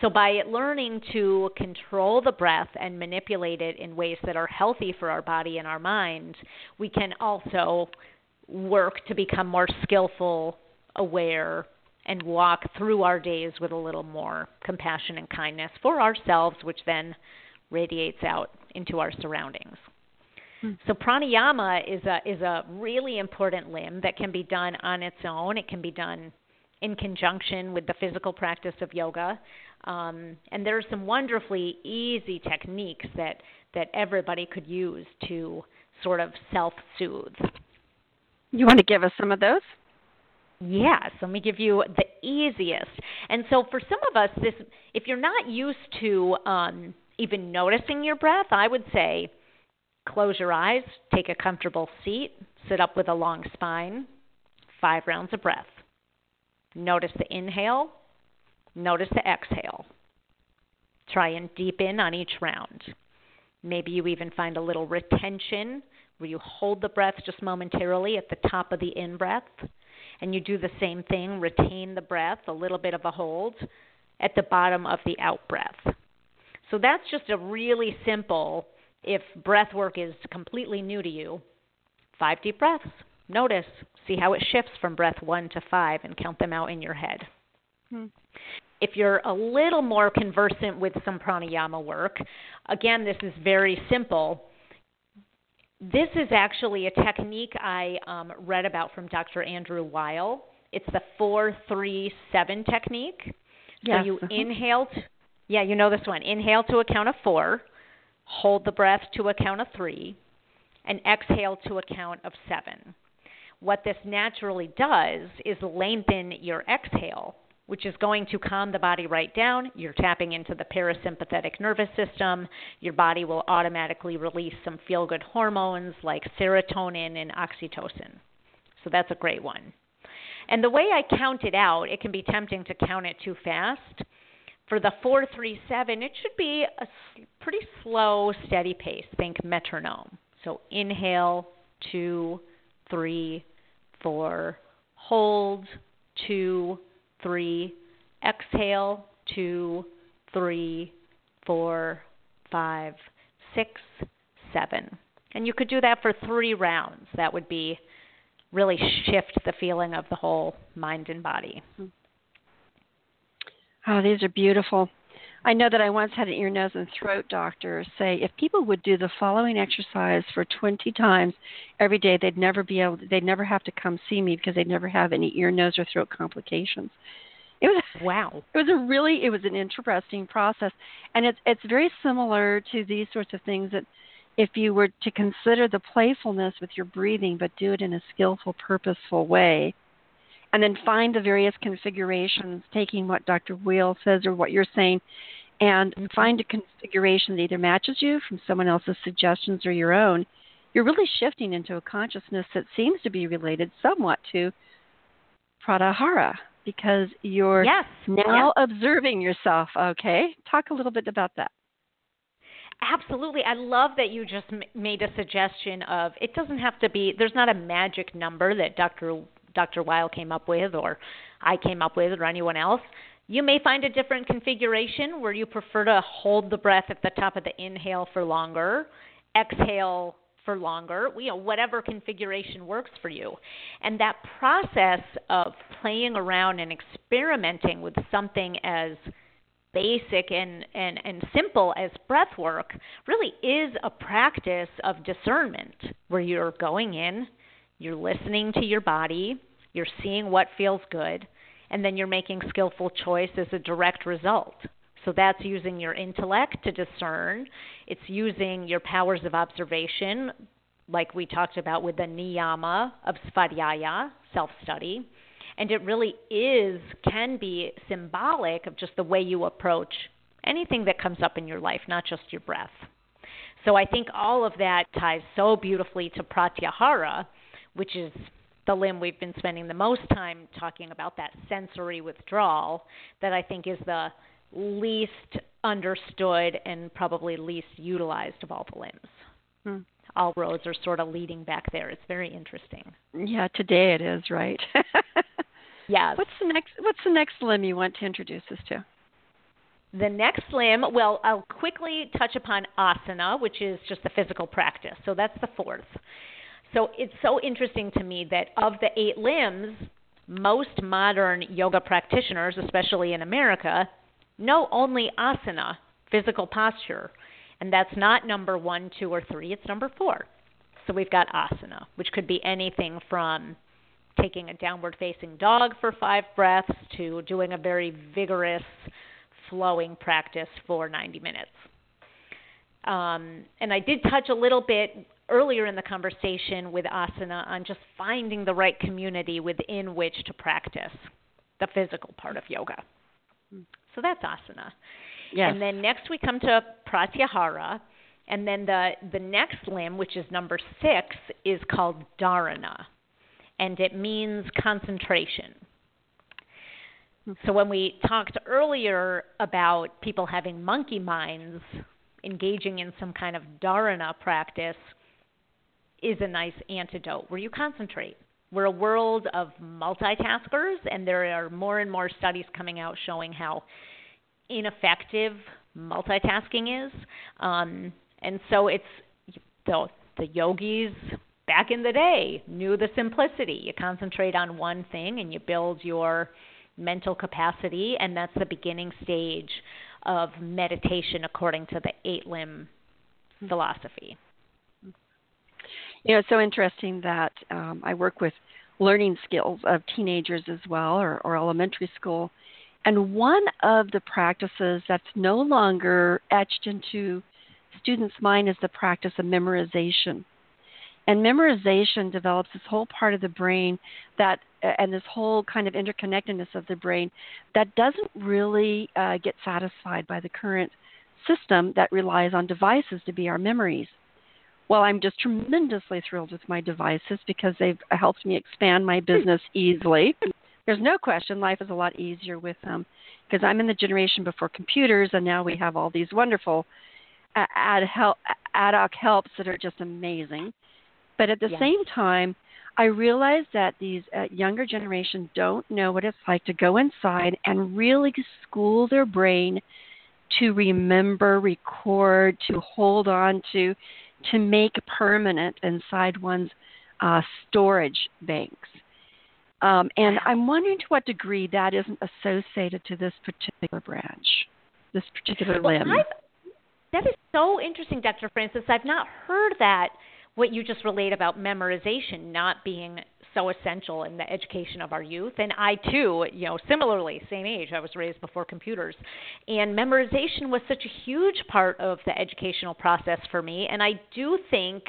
So, by learning to control the breath and manipulate it in ways that are healthy for our body and our mind, we can also work to become more skillful, aware, and walk through our days with a little more compassion and kindness for ourselves, which then radiates out into our surroundings. Hmm. So pranayama is a is a really important limb that can be done on its own. It can be done in conjunction with the physical practice of yoga. Um, and there are some wonderfully easy techniques that that everybody could use to sort of self-soothe. You want to give us some of those? Yes, let me give you the easiest. And so for some of us, this if you're not used to um, even noticing your breath, I would say close your eyes, take a comfortable seat, sit up with a long spine, five rounds of breath. Notice the inhale, notice the exhale. Try and deepen on each round. Maybe you even find a little retention where you hold the breath just momentarily at the top of the in breath. And you do the same thing, retain the breath, a little bit of a hold at the bottom of the out breath. So that's just a really simple, if breath work is completely new to you, five deep breaths. Notice, see how it shifts from breath one to five and count them out in your head. Hmm. If you're a little more conversant with some pranayama work, again, this is very simple this is actually a technique I um, read about from Dr. Andrew Weil. It's the four three seven technique. Yes. So you uh-huh. inhale. To, yeah, you know this one. Inhale to a count of four, hold the breath to a count of three, and exhale to a count of seven. What this naturally does is lengthen your exhale which is going to calm the body right down. You're tapping into the parasympathetic nervous system. Your body will automatically release some feel good hormones like serotonin and oxytocin. So that's a great one. And the way I count it out, it can be tempting to count it too fast. For the 437, it should be a pretty slow, steady pace. Think metronome. So inhale, two, three, four, hold, two, three, exhale, two, three, four, five, six, seven. And you could do that for three rounds. That would be really shift the feeling of the whole mind and body. Mm-hmm. Oh, these are beautiful. I know that I once had an ear, nose, and throat doctor say if people would do the following exercise for 20 times every day, they'd never be able, to, they'd never have to come see me because they'd never have any ear, nose, or throat complications. It was wow. It was a really, it was an interesting process, and it's it's very similar to these sorts of things that if you were to consider the playfulness with your breathing, but do it in a skillful, purposeful way, and then find the various configurations, taking what Dr. Weil says or what you're saying, and find a configuration that either matches you from someone else's suggestions or your own, you're really shifting into a consciousness that seems to be related somewhat to pratyahara because you're yes. now yes. observing yourself. Okay, talk a little bit about that. Absolutely. I love that you just m- made a suggestion of it doesn't have to be there's not a magic number that Dr. Dr. Weil came up with or I came up with or anyone else. You may find a different configuration where you prefer to hold the breath at the top of the inhale for longer, exhale for longer, you know, whatever configuration works for you. And that process of playing around and experimenting with something as basic and, and, and simple as breath work really is a practice of discernment where you're going in, you're listening to your body, you're seeing what feels good, and then you're making skillful choice as a direct result. So that's using your intellect to discern. It's using your powers of observation, like we talked about with the niyama of svadhyaya, self study. And it really is, can be symbolic of just the way you approach anything that comes up in your life, not just your breath. So I think all of that ties so beautifully to pratyahara, which is the limb we've been spending the most time talking about, that sensory withdrawal, that I think is the least understood and probably least utilized of all the limbs. Hmm. All roads are sort of leading back there. It's very interesting. Yeah, today it is, right? yes. What's the next what's the next limb you want to introduce us to? The next limb, well, I'll quickly touch upon asana, which is just the physical practice. So that's the fourth. So it's so interesting to me that of the eight limbs, most modern yoga practitioners, especially in America, know only asana, physical posture. And that's not number one, two, or three, it's number four. So we've got asana, which could be anything from taking a downward facing dog for five breaths to doing a very vigorous flowing practice for 90 minutes. Um, and I did touch a little bit earlier in the conversation with asana on just finding the right community within which to practice the physical part of yoga. So that's asana. Yes. And then next we come to pratyahara, and then the the next limb, which is number six, is called dharana, and it means concentration. So when we talked earlier about people having monkey minds, engaging in some kind of dharana practice is a nice antidote where you concentrate. We're a world of multitaskers, and there are more and more studies coming out showing how ineffective multitasking is. Um, and so it's the, the yogis back in the day knew the simplicity. You concentrate on one thing and you build your mental capacity, and that's the beginning stage of meditation according to the eight limb philosophy. You know, it's so interesting that um, I work with learning skills of teenagers as well, or, or elementary school. And one of the practices that's no longer etched into students' mind is the practice of memorization. And memorization develops this whole part of the brain that, and this whole kind of interconnectedness of the brain that doesn't really uh, get satisfied by the current system that relies on devices to be our memories. Well, I'm just tremendously thrilled with my devices because they've helped me expand my business easily. There's no question life is a lot easier with them because I'm in the generation before computers, and now we have all these wonderful ad, help, ad hoc helps that are just amazing. But at the yes. same time, I realize that these uh, younger generation don't know what it's like to go inside and really school their brain to remember, record, to hold on to, to make permanent inside one's uh, storage banks. Um, and I'm wondering to what degree that isn't associated to this particular branch, this particular well, limb. I've, that is so interesting, Dr. Francis. I've not heard that what you just relate about memorization not being so essential in the education of our youth. And I too, you know, similarly, same age, I was raised before computers. And memorization was such a huge part of the educational process for me. And I do think,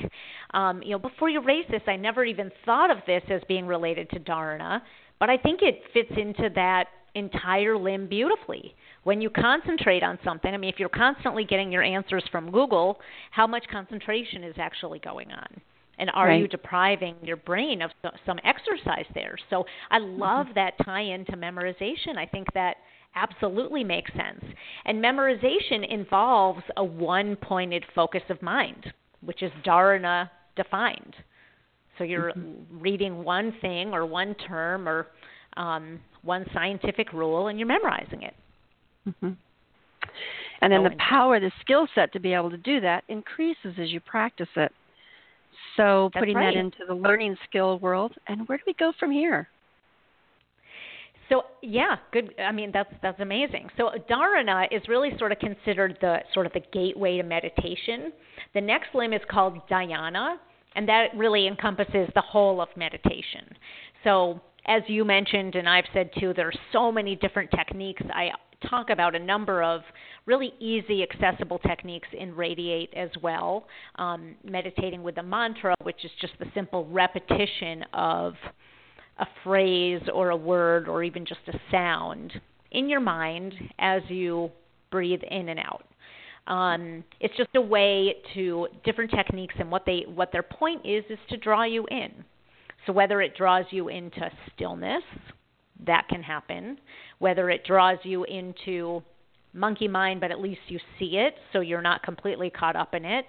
um, you know, before you raise this, I never even thought of this as being related to Dharana, but I think it fits into that entire limb beautifully when you concentrate on something, I mean, if you're constantly getting your answers from Google, how much concentration is actually going on? And are right. you depriving your brain of some exercise there? So I love mm-hmm. that tie into memorization. I think that absolutely makes sense. And memorization involves a one pointed focus of mind, which is dharana defined. So you're mm-hmm. reading one thing or one term or um, one scientific rule and you're memorizing it. Mm-hmm. And then the power, the skill set to be able to do that increases as you practice it. So That's putting right. that into the learning skill world, and where do we go from here? So yeah, good. I mean, that's that's amazing. So dharana is really sort of considered the sort of the gateway to meditation. The next limb is called dhyana, and that really encompasses the whole of meditation. So as you mentioned, and I've said too, there are so many different techniques. I talk about a number of really easy, accessible techniques in Radi8 as well. Um, meditating with a mantra, which is just the simple repetition of a phrase or a word or even just a sound in your mind as you breathe in and out. Um, it's just a way to different techniques, and what they what their point is is to draw you in. So whether it draws you into stillness, that can happen. Whether it draws you into monkey mind, but at least you see it, so you're not completely caught up in it,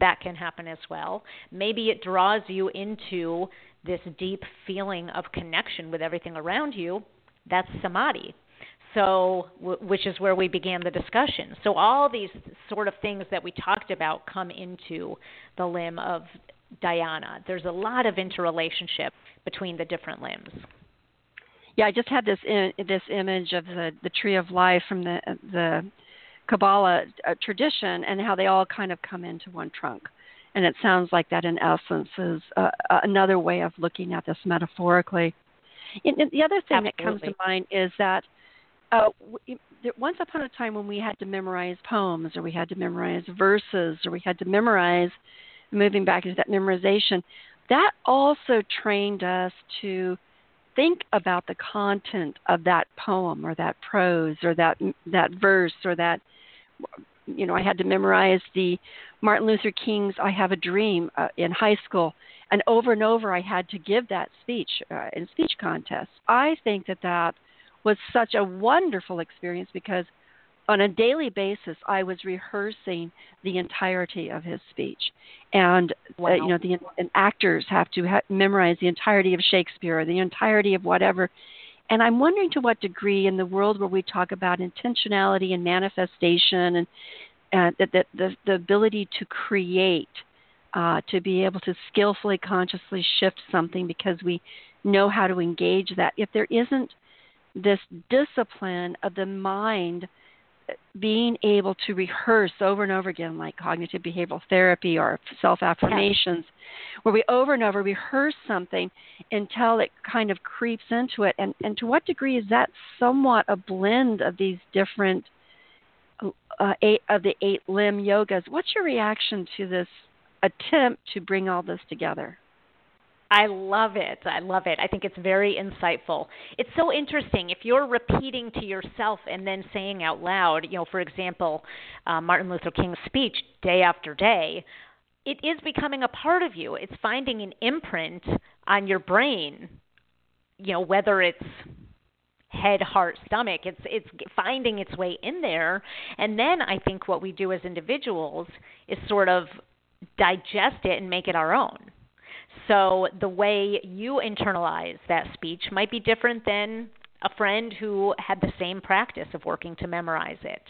that can happen as well. Maybe it draws you into this deep feeling of connection with everything around you. That's samadhi so which is where we began the discussion. So all these sort of things that we talked about come into the limb of dhyana. There's a lot of interrelationship between the different limbs. Yeah, I just had this in, this image of the the tree of life from the the Kabbalah uh, tradition and how they all kind of come into one trunk. And it sounds like that in essence is uh, another way of looking at this metaphorically. And the other thing Absolutely. that comes to mind is that uh, once upon a time when we had to memorize poems or we had to memorize verses or we had to memorize moving back into that memorization that also trained us to think about the content of that poem or that prose or that that verse or that you know I had to memorize the Martin Luther King's I Have a Dream uh, in high school and over and over I had to give that speech uh, in speech contests. I think that that was such a wonderful experience because on a daily basis I was rehearsing the entirety of his speech, and wow. uh, you know the and actors have to ha- memorize the entirety of Shakespeare, or the entirety of whatever. And I'm wondering to what degree, in the world where we talk about intentionality and manifestation, and uh, that the, the the ability to create, uh, to be able to skillfully, consciously shift something because we know how to engage that. If there isn't this discipline of the mind being able to rehearse over and over again, like cognitive behavioral therapy or self affirmations, where we over and over rehearse something until it kind of creeps into it. And, and to what degree is that somewhat a blend of these different uh, eight of the eight limb yogas? What's your reaction to this attempt to bring all this together? I love it. I love it. I think it's very insightful. It's so interesting. If you're repeating to yourself and then saying out loud, you know, for example, uh, Martin Luther King's speech day after day, it is becoming a part of you. It's finding an imprint on your brain, you know, whether it's head, heart, stomach. It's it's finding its way in there. And then I think what we do as individuals is sort of digest it and make it our own. So the way you internalize that speech might be different than a friend who had the same practice of working to memorize it.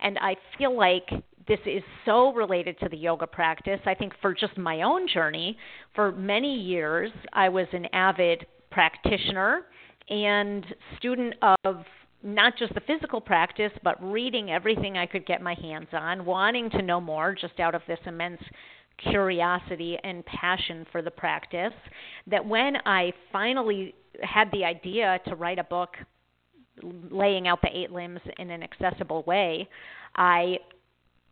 And I feel like this is so related to the yoga practice. I think for just my own journey, for many years, I was an avid practitioner and student of not just the physical practice, but reading everything I could get my hands on, wanting to know more just out of this immense curiosity and passion for the practice that when I finally had the idea to write a book laying out the eight limbs in an accessible way, I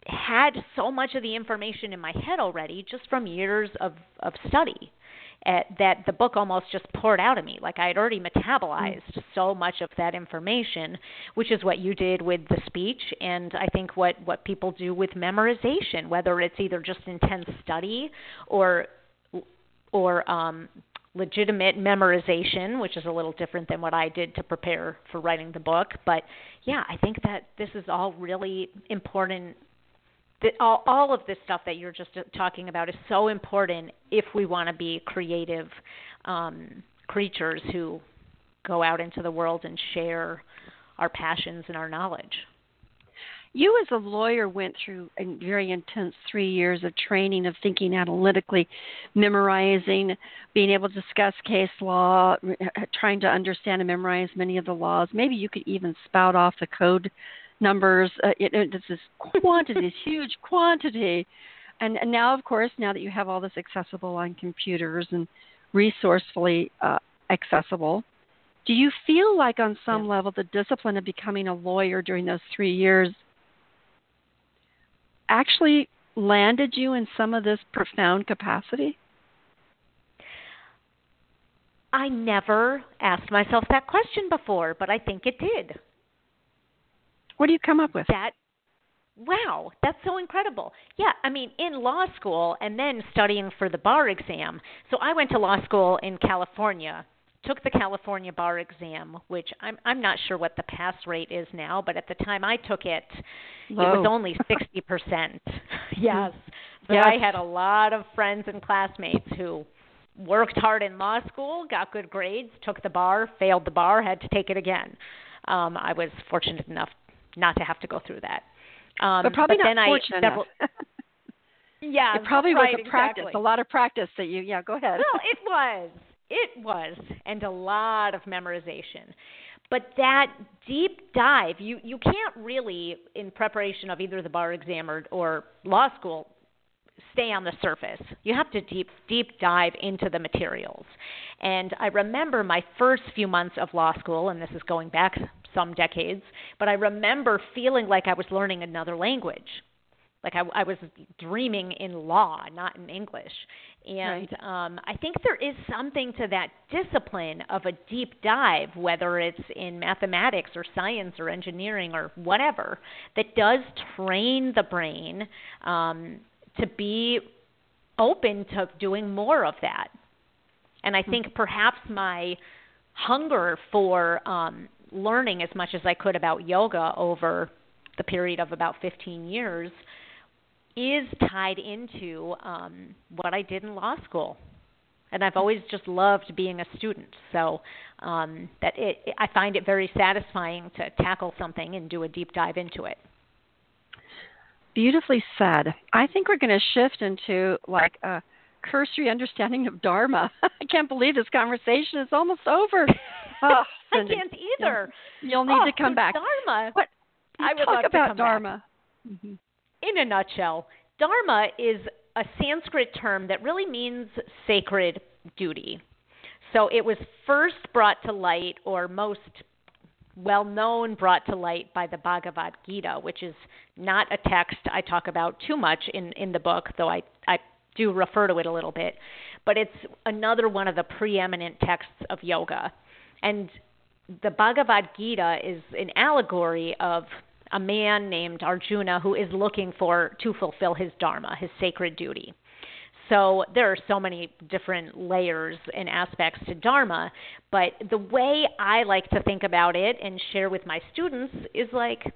had so much of the information in my head already just from years of, of study uh, that the book almost just poured out of me. Like I had already metabolized mm. so much of that information, which is what you did with the speech, and I think what what people do with memorization, whether it's either just intense study or or um, legitimate memorization, which is a little different than what I did to prepare for writing the book. But yeah, I think that this is all really important that all, all of this stuff that you're just uh, talking about is so important if we want to be creative um, creatures who go out into the world and share our passions and our knowledge. You, as a lawyer, went through a very intense three years of training of thinking analytically, memorizing, being able to discuss case law, trying to understand and memorize many of the laws. Maybe you could even spout off the code numbers. Uh, it, it's this quantity, this huge quantity. And, and now, of course, now that you have all this accessible on computers and resourcefully uh, accessible, Do you feel like, on some yeah. level, the discipline of becoming a lawyer during those three years actually landed you in some of this profound capacity? I never asked myself that question before, but I think it did. What do you come up with? That wow, that's so incredible. Yeah, I mean, in law school and then studying for the bar exam. So I went to law school in California, took the California bar exam, which I'm I'm not sure what the pass rate is now, but at the time I took it, Low. it was only 60%. yes. So yes. I had a lot of friends and classmates who worked hard in law school, got good grades, took the bar, failed the bar, had to take it again. Um, I was fortunate enough not to have to go through that. Um, but probably but not fortunate several, yeah, it probably right, was a practice, exactly. a lot of practice that you. Yeah, go ahead. Well, it was, it was, and a lot of memorization. But that deep dive, you you can't really, in preparation of either the bar exam or, or law school, stay on the surface. You have to deep deep dive into the materials. And I remember my first few months of law school, and this is going back some decades, but I remember feeling like I was learning another language. Like I, I was dreaming in law, not in English. And right. um, I think there is something to that discipline of a deep dive, whether it's in mathematics or science or engineering or whatever, that does train the brain um, to be open to doing more of that. And I think perhaps my hunger for um, learning as much as I could about yoga over the period of about 15 years is tied into um, what I did in law school. And I've always just loved being a student, so um, that it, I find it very satisfying to tackle something and do a deep dive into it. Beautifully said. I think we're going to shift into like a cursory understanding of Dharma. I can't believe this conversation is almost over. Oh, I can't either. You'll need oh, to come back. Dharma. What? I would talk about Dharma. Mm-hmm. In a nutshell, Dharma is a Sanskrit term that really means sacred duty. So it was first brought to light, or most well known brought to light by the Bhagavad Gita, which is not a text I talk about too much in, in the book, though I, I do refer to it a little bit. But it's another one of the preeminent texts of yoga. And the Bhagavad Gita is an allegory of a man named Arjuna who is looking for to fulfill his dharma, his sacred duty. So there are so many different layers and aspects to Dharma, but the way I like to think about it and share with my students is like,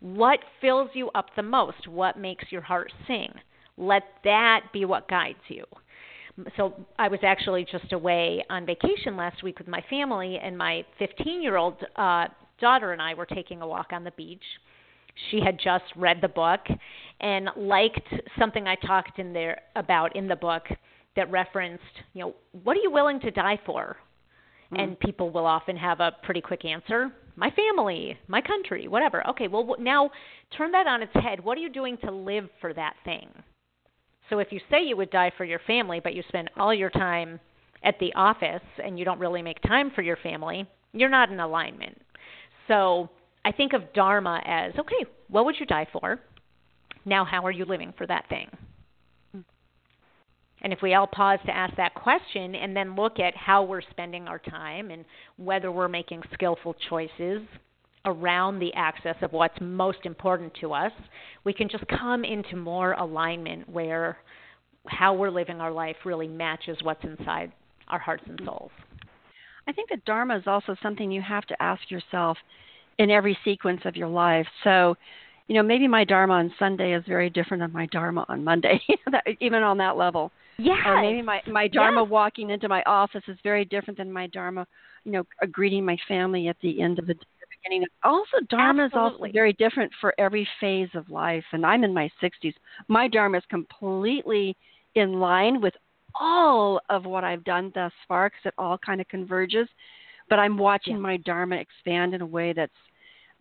what fills you up the most? What makes your heart sing? Let that be what guides you. So I was actually just away on vacation last week with my family, and my 15 year old uh, daughter and I were taking a walk on the beach she had just read the book and liked something I talked in there about in the book that referenced, you know, what are you willing to die for? Mm. And people will often have a pretty quick answer my family, my country, whatever. Okay, well, now turn that on its head. What are you doing to live for that thing? So if you say you would die for your family, but you spend all your time at the office and you don't really make time for your family, you're not in alignment. So I think of Dharma as okay, what would you die for? Now, how are you living for that thing? Hmm. And if we all pause to ask that question and then look at how we're spending our time and whether we're making skillful choices around the access of what's most important to us, we can just come into more alignment where how we're living our life really matches what's inside our hearts and hmm. souls. I think that Dharma is also something you have to ask yourself in every sequence of your life. So, you know, maybe my Dharma on Sunday is very different than my Dharma on Monday, even on that level. Uh, yeah. Or maybe my my Dharma yes. walking into my office is very different than my Dharma, you know, uh, greeting my family at the end of the, the beginning. Also, Dharma Absolutely. is also very different for every phase of life. And I'm in my 60s. My Dharma is completely in line with all of what I've done thus far because it all kind of converges. But I'm watching yeah. my Dharma expand in a way that's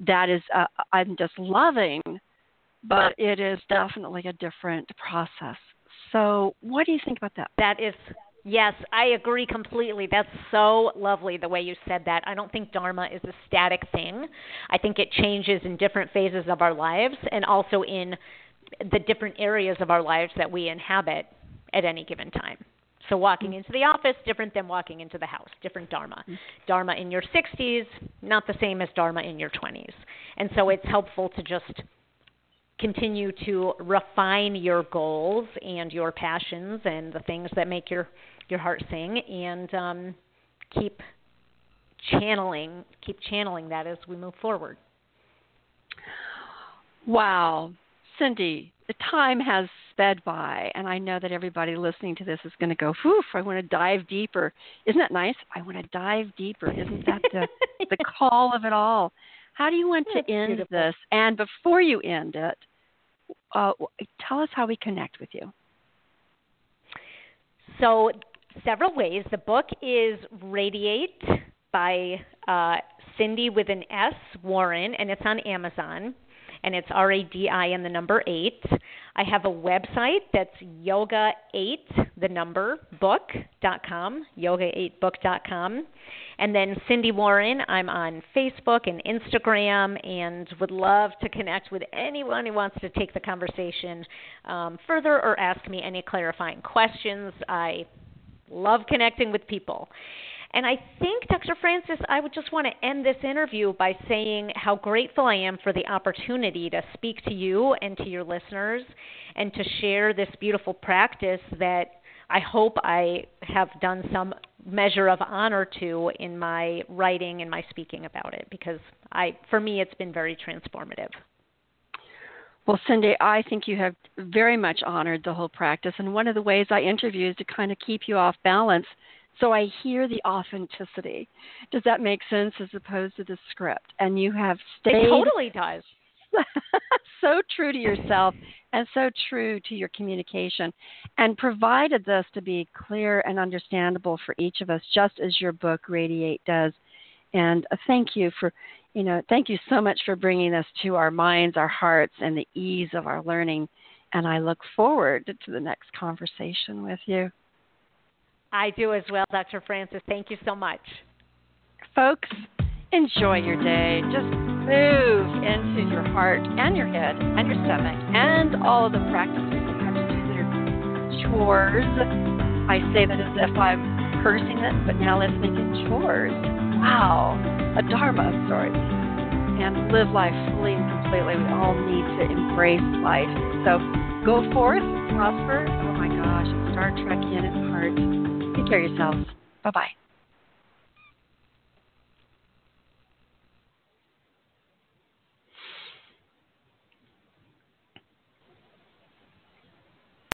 that is uh, I'm just loving, but it is definitely a different process. So, what do you think about that? That is Yes, I agree completely. That's so lovely the way you said that. I don't think Dharma is a static thing. I think it changes in different phases of our lives and also in the different areas of our lives that we inhabit at any given time. So walking into the office different than walking into the house, different dharma. Mm-hmm. Dharma in your 60s not the same as dharma in your 20s. And so it's helpful to just continue to refine your goals and your passions and the things that make your your heart sing and um, keep channeling keep channeling that as we move forward. Wow, Sindy, the time has sped by, and I know that everybody listening to this is going to go, "Whew! I want to dive deeper." Isn't that nice? I want to dive deeper. Isn't that the the call of it all? How do you want to end beautiful. this? And before you end it, uh, tell us how we connect with you. So several ways. The book is Radi8 by uh, Sindy with an S Warren, and it's on Amazon. And it's R A D I and the number eight. I have a website that's yoga eight, the number book dot com, yoga eight book dot com. And then Sindy Warren, I'm on Facebook and Instagram and would love to connect with anyone who wants to take the conversation um, further or ask me any clarifying questions. I love connecting with people. And I think, Dr. Francis, I would just want to end this interview by saying how grateful I am for the opportunity to speak to you and to your listeners and to share this beautiful practice that I hope I have done some measure of honor to in my writing and my speaking about it because I for me it's been very transformative. Well, Sindy, I think you have very much honored the whole practice. And one of the ways I interview is to kind of keep you off balance so I hear the authenticity. Does that make sense as opposed to the script? And you have stayed. It totally does. so true to yourself and so true to your communication and provided this to be clear and understandable for each of us, just as your book Radi8 does. And uh, thank you for you know, thank you so much for bringing us to our minds, our hearts, and the ease of our learning. And I look forward to the next conversation with you. I do as well, Dr. Francis. Thank you so much. Folks, enjoy your day. Just move into your heart and your head and your stomach and all of the practices you have to do that are chores. I say that as if I'm cursing it, but now let's make it chores. Wow a dharma of sorts and live life fully and completely. We all need to embrace life. So go forth, prosper. Oh my gosh, Star Trek in at heart. Take care of yourselves. Bye bye.